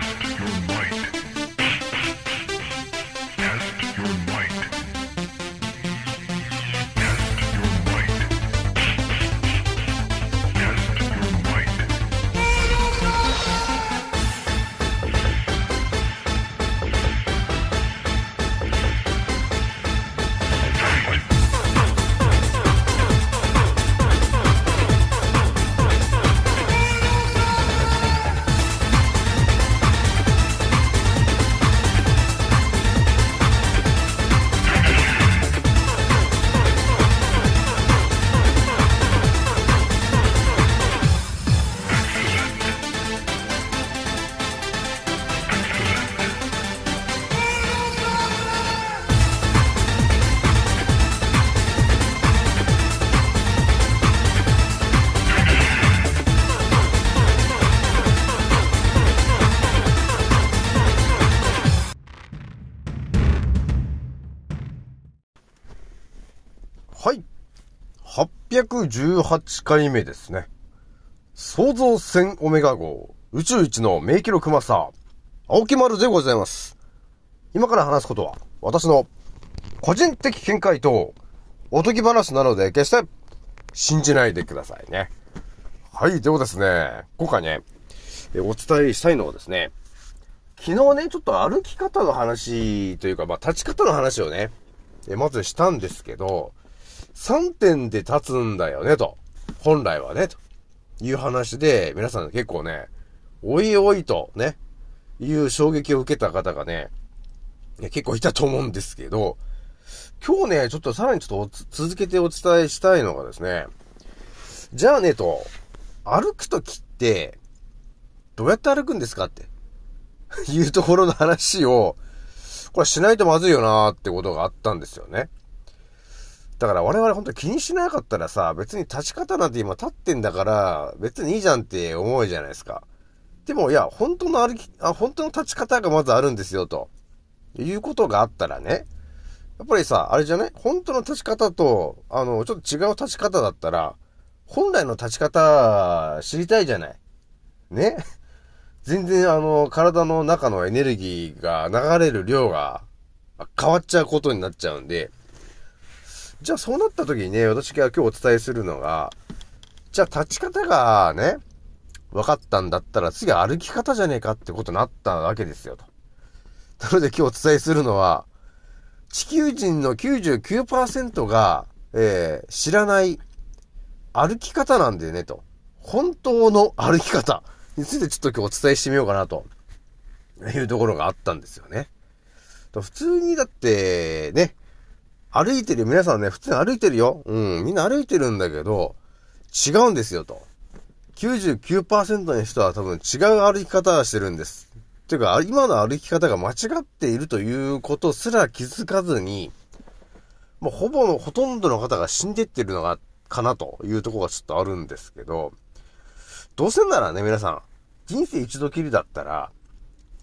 Test your might. 818回目ですね。創造船オメガ号宇宙一の名記録マスター、青木丸でございます。今から話すことは、私の個人的見解とおとぎ話なので決して信じないでくださいね。はい、ではですね、今回ね、お伝えしたいのはですね、昨日ね、ちょっと歩き方の話というか、まあ、立ち方の話をね、まずしたんですけど、3点で立つんだよね、と。本来はね、という話で、皆さん結構ね、おいおいとね、いう衝撃を受けた方がね、結構いたと思うんですけど、今日ね、ちょっとさらにちょっと続けてお伝えしたいのがですね、じゃあね、と、歩くときって、どうやって歩くんですかって、いうところの話を、これしないとまずいよなーってことがあったんですよね。だから我々本当に気にしなかったらさ、別に立ち方なんて今立ってんだから、別にいいじゃんって思うじゃないですか。でもいや、本当の歩き、あ、本当の立ち方がまずあるんですよ、と。いうことがあったらね。やっぱりさ、あれじゃない？本当の立ち方と、あの、ちょっと違う立ち方だったら、本来の立ち方知りたいじゃない？ね？全然あの、体の中のエネルギーが流れる量が変わっちゃうことになっちゃうんで、じゃあそうなった時にね、私が今日お伝えするのが、じゃあ立ち方がね、分かったんだったら次は歩き方じゃねえかってことになったわけですよと。なので今日お伝えするのは、地球人の99%が、えー、知らない歩き方なんだよねと。本当の歩き方についてちょっと今日お伝えしてみようかなというところがあったんですよね。普通にだってね、歩いてる皆さんね、普通に歩いてるよ。うん、みんな歩いてるんだけど、違うんですよと。99%の人は多分違う歩き方をしてるんです。ていうか、今の歩き方が間違っているということすら気づかずに、もうほぼの、ほとんどの方が死んでってるのが、かなというところがちょっとあるんですけど、どうせならね、皆さん、人生一度きりだったら、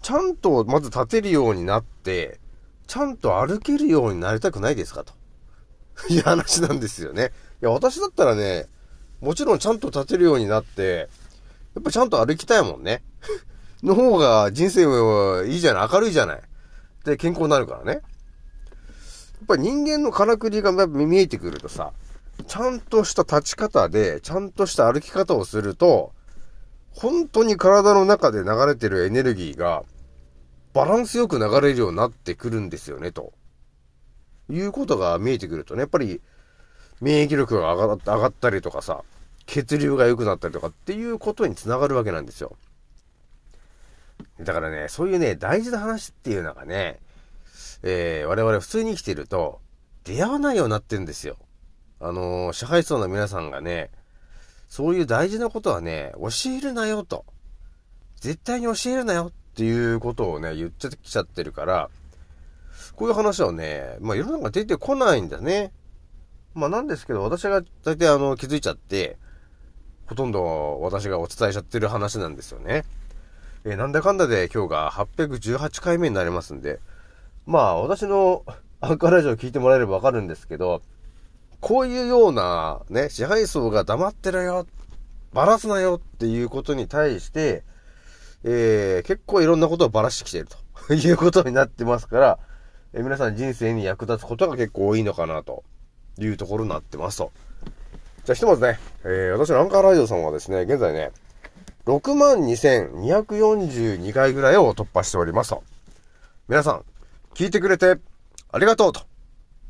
ちゃんとまず立てるようになって、ちゃんと歩けるようになりたくないですかと。いう話なんですよね。いや、私だったらね、もちろんちゃんと立てるようになって、やっぱちゃんと歩きたいもんね。の方が人生はいいじゃない、明るいじゃない。で、健康になるからね。やっぱり人間のからくりが見えてくるとさ、ちゃんとした立ち方で、ちゃんとした歩き方をすると、本当に体の中で流れてるエネルギーが、バランスよく流れるようになってくるんですよね、と。いうことが見えてくるとね、やっぱり、免疫力が上がったりとかさ、血流が良くなったりとかっていうことにつながるわけなんですよ。だからね、そういうね、大事な話っていうのがね、えー、我々普通に生きてると、出会わないようになってんですよ。あのー、支配層の皆さんがね、そういう大事なことはね、教えるなよと。絶対に教えるなよっっていうことをね、言っちゃってきちゃってるから、こういう話はね、まあ世の中出てこないんだね。まあなんですけど、私が大体あの気づいちゃって、ほとんど私がお伝えしちゃってる話なんですよね。えー、なんだかんだで今日が818回目になりますんで、まあ私の アンカーラジオ聞いてもらえればわかるんですけど、こういうようなね、支配層が黙ってろよ、バラすなよっていうことに対して、えー、結構いろんなことをばらしてきていると いうことになってますから、えー、皆さん人生に役立つことが結構多いのかなというところになってますと。じゃあひとまずね、えー、私のアンカーラジオさんはですね、現在ね、62,242回ぐらいを突破しておりますと。皆さん、聞いてくれてありがとうと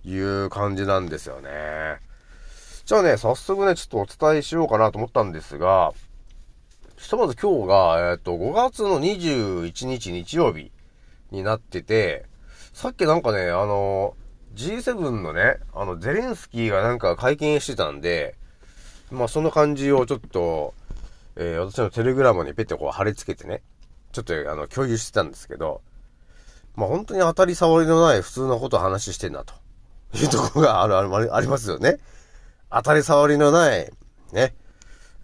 いう感じなんですよね。じゃあね、早速ね、ちょっとお伝えしようかなと思ったんですが、ひとまず今日が、えっ、ー、と、5月の21日日曜日になってて、さっきなんかね、あの、G7 のね、あの、ゼレンスキーがなんか会見してたんで、まあその感じをちょっと、えー、私のテレグラムにペッてこう貼り付けてね、ちょっとあの、共有してたんですけど、まあ本当に当たり障りのない普通のことを話してんなと。いうところがある、ある、ありますよね。当たり障りのない、ね。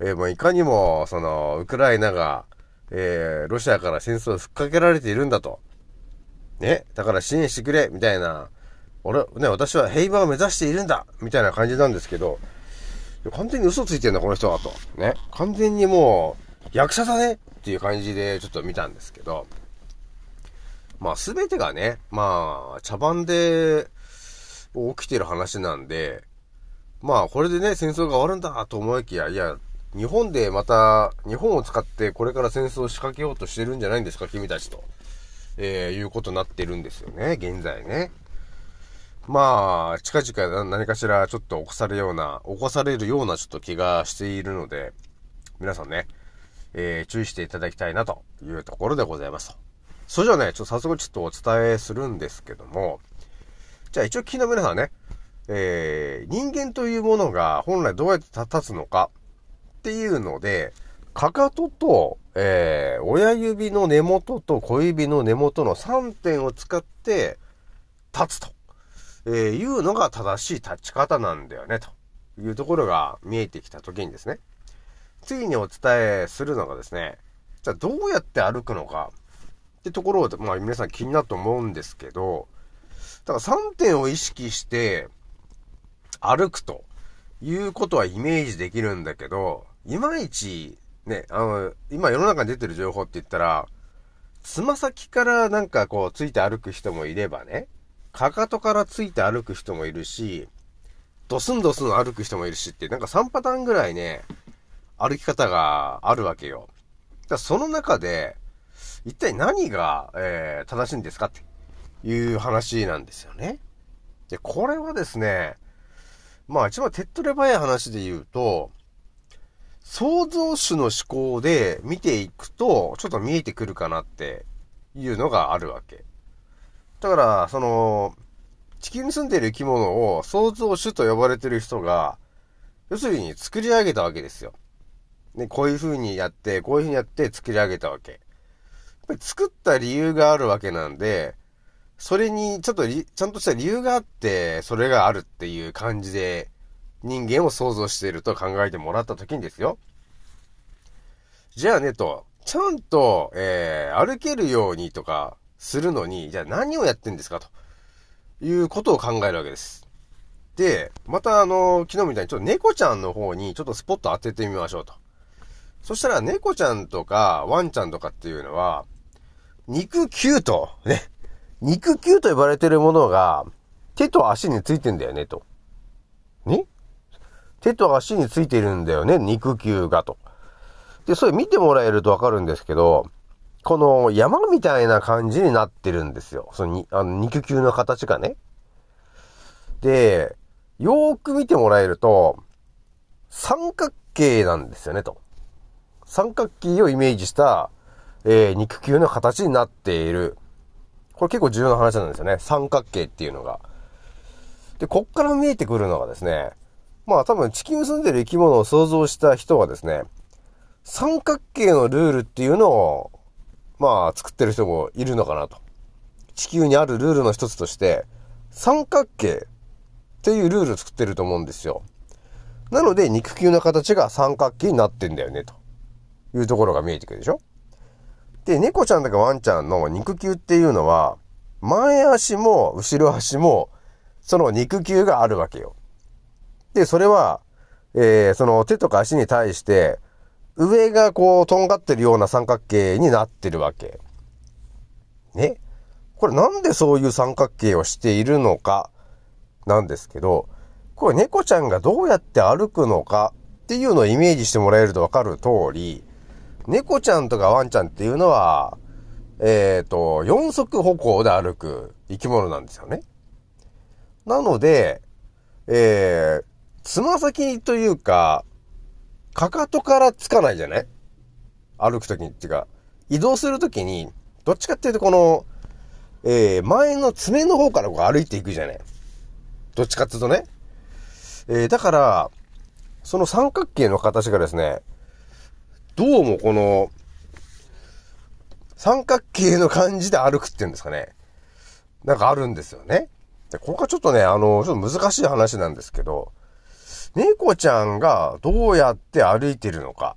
えー、もういかにも、その、ウクライナが、えー、ロシアから戦争をふっかけられているんだと。ね？だから支援してくれ、みたいな。俺、ね、私は平和を目指しているんだみたいな感じなんですけど、完全に嘘ついてんだ、この人は、と。ね？完全にもう、役者だねっていう感じでちょっと見たんですけど、まあ、すべてがね、まあ、茶番で起きてる話なんで、まあ、これでね、戦争が終わるんだと思いきや、いや、日本でまた、日本を使ってこれから戦争を仕掛けようとしてるんじゃないんですか、君たちと。えー、いうことになってるんですよね、現在ね。まあ、近々何かしらちょっと起こされるような、起こされるようなちょっと気がしているので、皆さんね、えー、注意していただきたいなというところでございます。それじゃあね、ちょっと早速ちょっとお伝えするんですけども、じゃあ一応昨日皆さんね、えー、人間というものが本来どうやって立つのかっていうので、かかとと、えー、親指の根元と小指の根元の3点を使って立つと、えー、いうのが正しい立ち方なんだよね、というところが見えてきたときにですね、次にお伝えするのがですね、じゃあどうやって歩くのかってところを、まあ皆さん気になると思うんですけど、だから3点を意識して歩くということはイメージできるんだけど、いまいち、ね、あの、今世の中に出てる情報って言ったら、つま先からなんかこうついて歩く人もいればね、かかとからついて歩く人もいるし、ドスンドスン歩く人もいるしって、なんか3パターンぐらいね、歩き方があるわけよ。だその中で、一体何が、えー、正しいんですかっていう話なんですよね。で、これはですね、まあ一番手っ取り早い話で言うと、創造主の思考で見ていくと、ちょっと見えてくるかなっていうのがあるわけ。だから、その、地球に住んでいる生き物を創造主と呼ばれてる人が、要するに作り上げたわけですよ。ね、こういう風にやって、こういう風にやって作り上げたわけ。ぱり作った理由があるわけなんで、それにちょっとちゃんとした理由があって、それがあるっていう感じで、人間を想像していると考えてもらった時にですよ。じゃあねと、ちゃんと、えー、歩けるようにとかするのに、じゃあ何をやってんですかということを考えるわけです。で、またあの、昨日みたいにちょっと猫ちゃんの方にちょっとスポット当ててみましょうと。そしたら猫ちゃんとかワンちゃんとかっていうのは、肉球と、ね。肉球と呼ばれてるものが、手と足についてんだよね、と。手と足についてるんだよね、肉球がと。で、それ見てもらえるとわかるんですけど、この山みたいな感じになってるんですよ。そのに、あの肉球の形がね。で、よーく見てもらえると、三角形なんですよね、と。三角形をイメージしたえー、肉球の形になっている。これ結構重要な話なんですよね。三角形っていうのが。で、こっから見えてくるのがですね、まあ多分地球に住んでる生き物を想像した人はですね、三角形のルールっていうのを、まあ作ってる人もいるのかなと。地球にあるルールの一つとして、三角形っていうルールを作ってると思うんですよ。なので肉球の形が三角形になってんだよね、というところが見えてくるでしょで、猫ちゃんとかワンちゃんの肉球っていうのは、前足も後ろ足も、その肉球があるわけよ。で、それは、えー、その手とか足に対して、上がこう、とんがってるような三角形になってるわけ。ね？これなんでそういう三角形をしているのか、なんですけど、これ猫ちゃんがどうやって歩くのかっていうのをイメージしてもらえるとわかる通り、猫ちゃんとかワンちゃんっていうのは、えっ、ー、と、四足歩行で歩く生き物なんですよね。なので、えー、つま先というか、かかとからつかないじゃない？歩くときにっていうか、移動するときに、どっちかっていうとこの、えー、前の爪の方からこう歩いていくじゃない？どっちかっていうとね。えー、だから、その三角形の形がですね、どうもこの、三角形の感じで歩くっていうんですかね。なんかあるんですよね。で、ここはちょっとね、あの、ちょっと難しい話なんですけど、猫ちゃんがどうやって歩いてるのか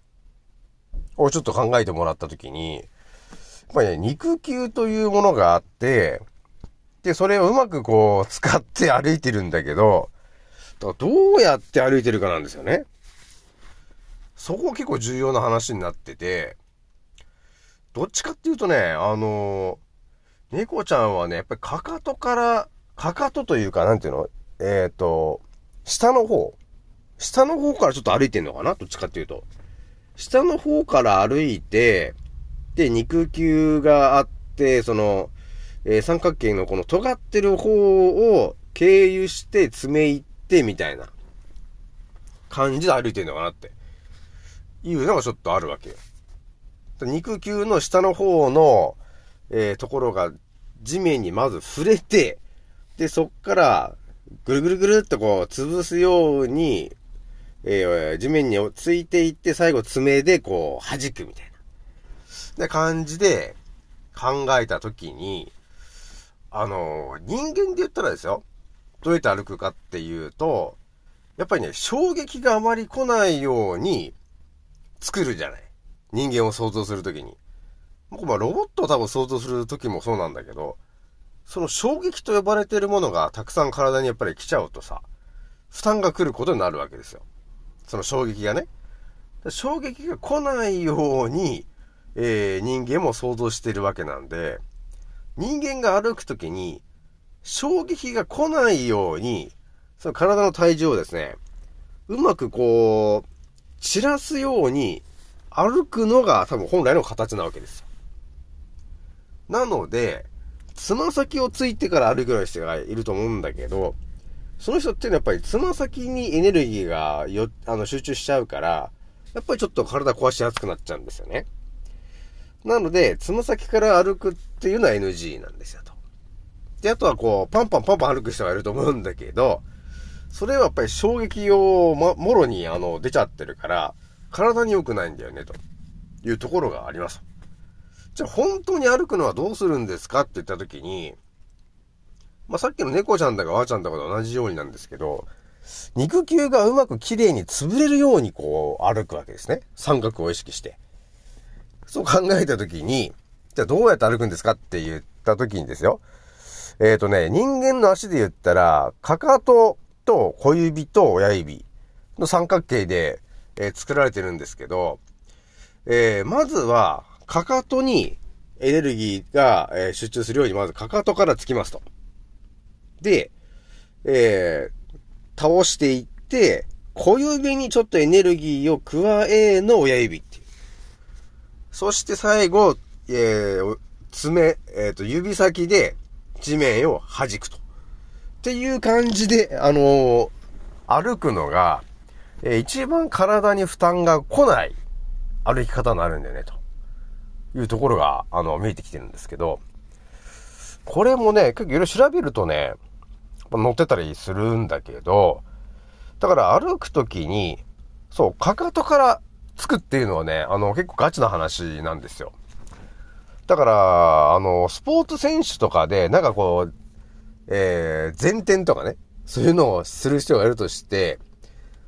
をちょっと考えてもらったときに、やっぱりね、肉球というものがあって、で、それをうまくこう、使って歩いてるんだけど、どうやって歩いてるかなんですよね。そこ結構重要な話になってて、どっちかっていうとね、あのー、猫ちゃんはね、やっぱりかかとから、かかとというか、なんていうの？えっ、ー、と、下の方。下の方からちょっと歩いてんのかな？どっちかっていうと。下の方から歩いて、で、肉球があって、その、えー、三角形のこの尖ってる方を経由して爪いって、みたいな感じで歩いてんのかなっていうのがちょっとあるわけよ。肉球の下の方の、えー、ところが地面にまず触れて、で、そっからぐるぐるぐるっとこう潰すように、えー、地面についていって、最後爪でこう弾くみたいな。で、感じで考えたときに、あの、人間で言ったらですよ。どうやって歩くかっていうと、やっぱりね、衝撃があまり来ないように作るじゃない。人間を想像するときに。まあ、ロボットを多分想像するときもそうなんだけど、その衝撃と呼ばれているものがたくさん体にやっぱり来ちゃうとさ、負担が来ることになるわけですよ。その衝撃がね。衝撃が来ないように、えー、人間も想像してるわけなんで、人間が歩くときに、衝撃が来ないように、その体の体重をですね、うまくこう、散らすように歩くのが多分本来の形なわけですよ。なので、つま先をついてから歩くような人がいると思うんだけど、その人っていうのはやっぱりつま先にエネルギーがよ、あの、集中しちゃうから、やっぱりちょっと体壊しやすくなっちゃうんですよね。なので、つま先から歩くっていうのは NG なんですよと。で、あとはこう、パンパンパンパン歩く人がいると思うんだけど、それはやっぱり衝撃を、ま、もろにあの、出ちゃってるから、体に良くないんだよね、というところがあります。じゃあ本当に歩くのはどうするんですかって言った時に、まあ、さっきの猫ちゃんだかワーちゃんだかと同じようになんですけど、肉球がうまく綺麗に潰れるようにこう歩くわけですね。三角を意識して。そう考えた時に、じゃあどうやって歩くんですかって言った時にですよ。えっ、ー、とね、人間の足で言ったら、かかとと小指と親指の三角形で、えー、作られてるんですけど、えー、まずは、かかとにエネルギーが、えー、集中するように、まずかかとからつきますと。で、えー、倒していって、小指にちょっとエネルギーを加えの親指っていう。そして最後、えー、爪、えっ、ー、と、指先で地面を弾くと。っていう感じで、あのー、歩くのが、えー、一番体に負担が来ない歩き方になるんだよね、というところが、あの、見えてきてるんですけど、これもね、結構いろいろ調べるとね、乗ってたりするんだけど、だから歩くときに、そう、かかとからつくっていうのはね、あの、結構ガチな話なんですよ。だから、あの、スポーツ選手とかで、なんかこう、えー、前転とかね、そういうのをする人がいるとして、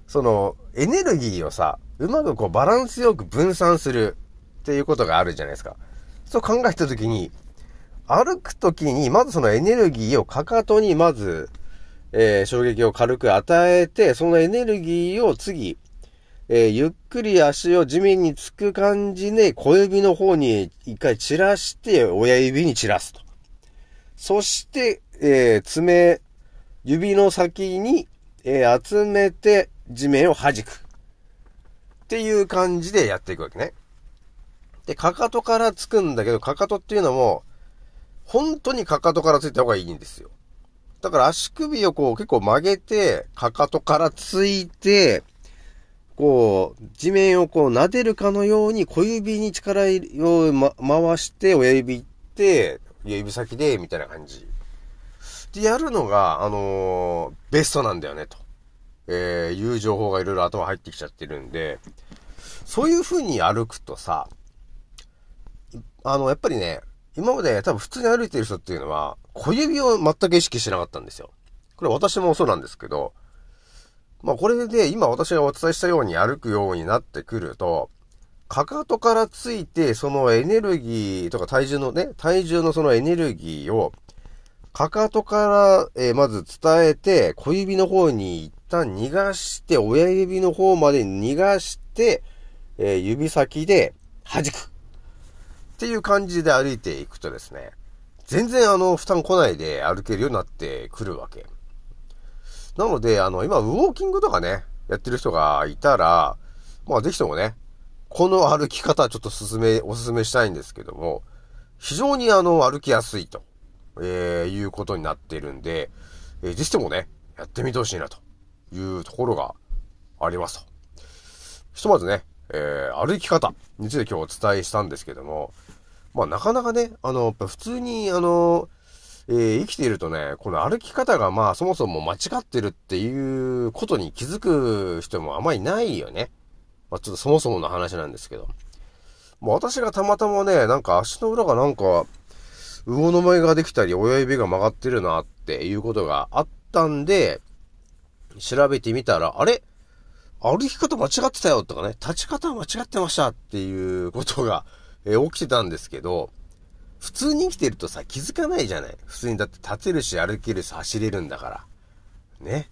その、エネルギーをさ、うまくこうバランスよく分散するっていうことがあるじゃないですか。そう考えたときに、歩くときに、まずそのエネルギーをかかとにまず、えー、衝撃を軽く与えて、そのエネルギーを次、えー、ゆっくり足を地面につく感じで小指の方に一回散らして親指に散らすと。そして、えー、爪、指の先に、えー、集めて地面を弾く。っていう感じでやっていくわけね。で、かかとからつくんだけど、かかとっていうのも、本当にかかとからついた方がいいんですよ。だから足首をこう結構曲げて、かかとからついて、こう、地面をこう撫でるかのように小指に力を、ま、回して親指って、指先で、みたいな感じ。で、やるのが、あのー、ベストなんだよね、と。えー、いう情報がいろいろ頭入ってきちゃってるんで、そういう風に歩くとさ、あの、やっぱりね、今まで多分普通に歩いてる人っていうのは、小指を全く意識しなかったんですよ。これ私もそうなんですけど、まあこれで今私がお伝えしたように歩くようになってくると、かかとからついて、そのエネルギーとか体重のね、体重のそのエネルギーを、かかとから、え、まず伝えて、小指の方に一旦逃がして、親指の方まで逃がして、え、指先で弾く。っていう感じで歩いていくとですね、全然あの、負担来ないで歩けるようになってくるわけ。なので、あの、今、ウォーキングとかね、やってる人がいたら、まあ、ぜひともね、この歩き方ちょっと進め、お勧めしたいんですけども、非常にあの、歩きやすいと、えー、いうことになっているんで、えー、ぜひともね、やってみてほしいなというところがありますと。ひとまずね、えー、歩き方について今日お伝えしたんですけども、まあなかなかね、あの、普通にあの、えー、生きているとね、この歩き方がまあそもそも間違ってるっていうことに気づく人もあまりないよね。まあちょっとそもそもの話なんですけど。もう私がたまたまね、なんか足の裏がなんか、魚の前ができたり親指が曲がってるなっていうことがあったんで、調べてみたら、あれ？歩き方間違ってたよとかね、立ち方間違ってましたっていうことが、えー、起きてたんですけど、普通に生きてるとさ、気づかないじゃない。普通にだって立てるし、歩けるし、走れるんだから。ね。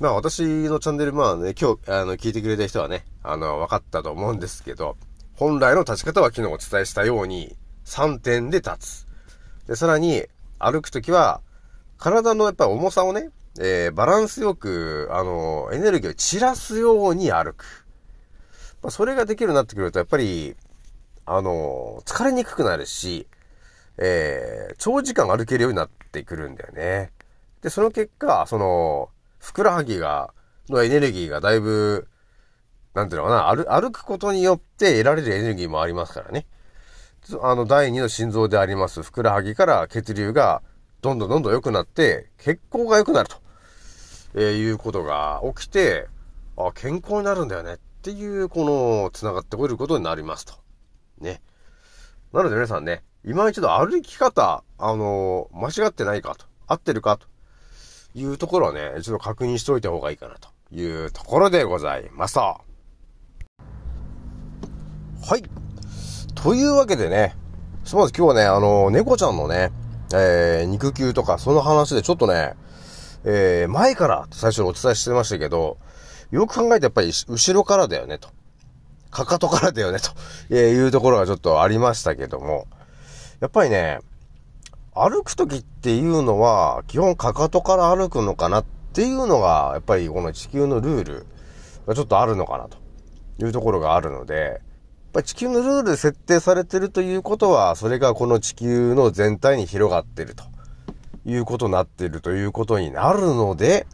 まあ私のチャンネル、まあね、今日、あの、聞いてくれた人はね、あの、分かったと思うんですけど、本来の立ち方は昨日お伝えしたように、3点で立つ。で、さらに、歩くときは、体のやっぱり重さをね、えー、バランスよく、あの、エネルギーを散らすように歩く。まあ、それができるようになってくると、やっぱり、あの、疲れにくくなるし、えー、長時間歩けるようになってくるんだよね。で、その結果、その、ふくらはぎが、のエネルギーがだいぶ、なんていうのかな、歩、歩くことによって得られるエネルギーもありますからね。あの、第二の心臓であります、ふくらはぎから血流がどんどんどんどん良くなって、血行が良くなると、えー、いうことが起きて、あ、健康になるんだよねっていう、この、繋がってこれることになりますと。ね。なので皆さんね、今一度歩き方、あのー、間違ってないかと、合ってるかというところはね、一度確認しておいた方がいいかなというところでございました。はい。というわけでね、ひとまず今日はね、あのー、猫ちゃんのね、えー、肉球とか、その話でちょっとね、えー、前から最初にお伝えしてましたけど、よく考えてやっぱり後ろからだよね、と。かかとからだよね、と。えいうところがちょっとありましたけども、やっぱりね、歩くときっていうのは、基本かかとから歩くのかなっていうのが、やっぱりこの地球のルールがちょっとあるのかなと。いうところがあるので、やっぱ地球のルール設定されてるということは、それがこの地球の全体に広がってると。いうことになってるということになるので、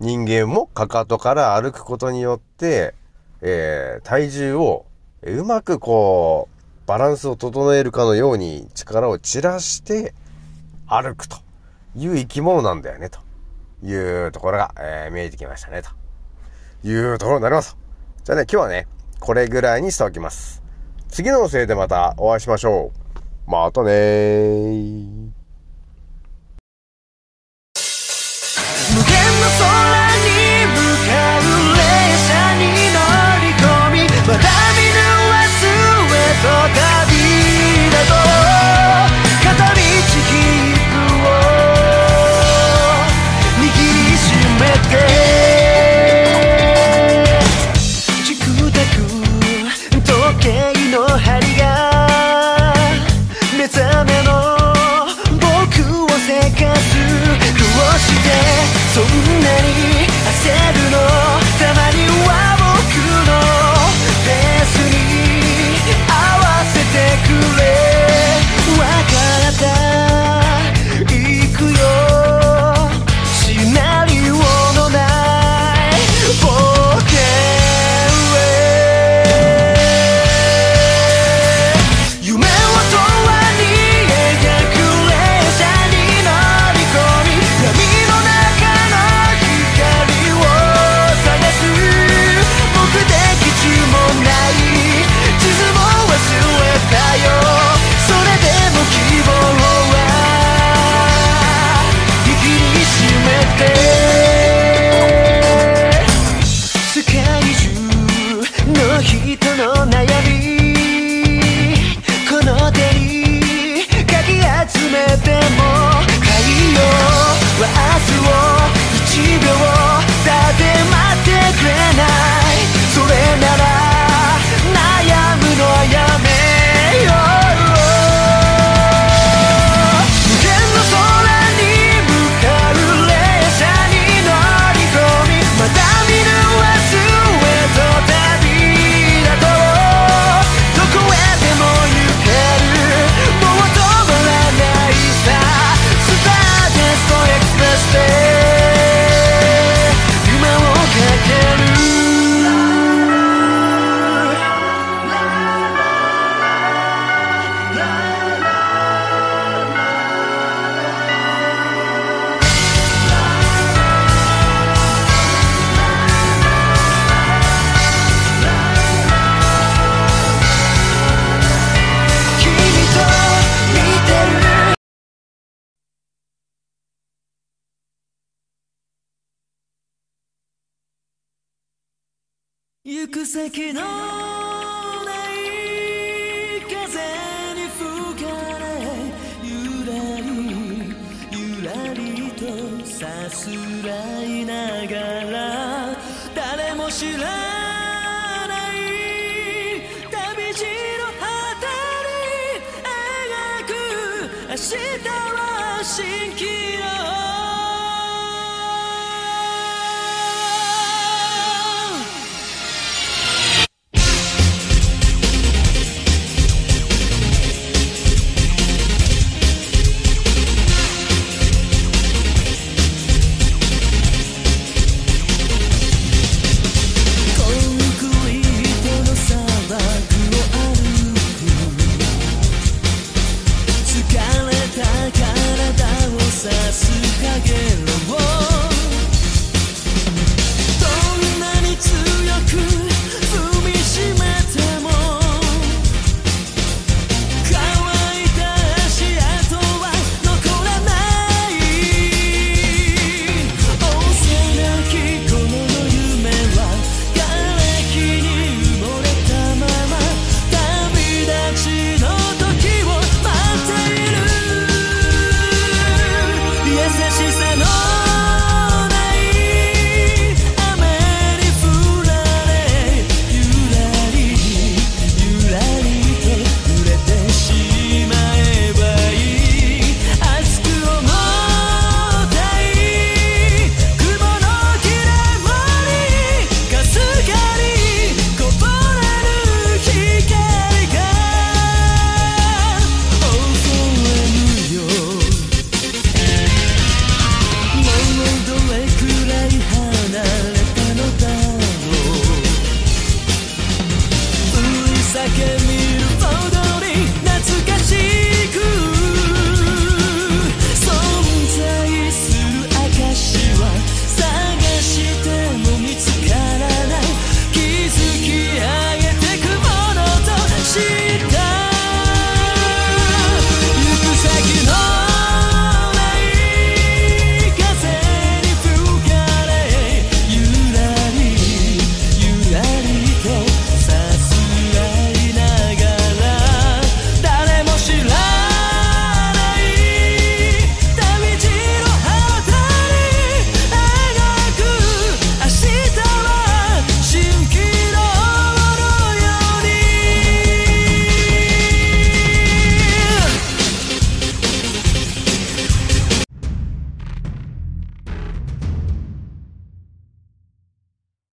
人間もかかとから歩くことによって、えー、体重をうまくこう、バランスを整えるかのように力を散らして歩くという生き物なんだよね、というところが、えー、見えてきましたね、というところになります。じゃあね、今日はね、これぐらいにしておきます。次のせいでまたお会いしましょう。またねー。the sun. 行く。先のない風に吹かれゆらりゆらりとさすらいながら誰も知らない旅路の果てに描く明日は蜃気楼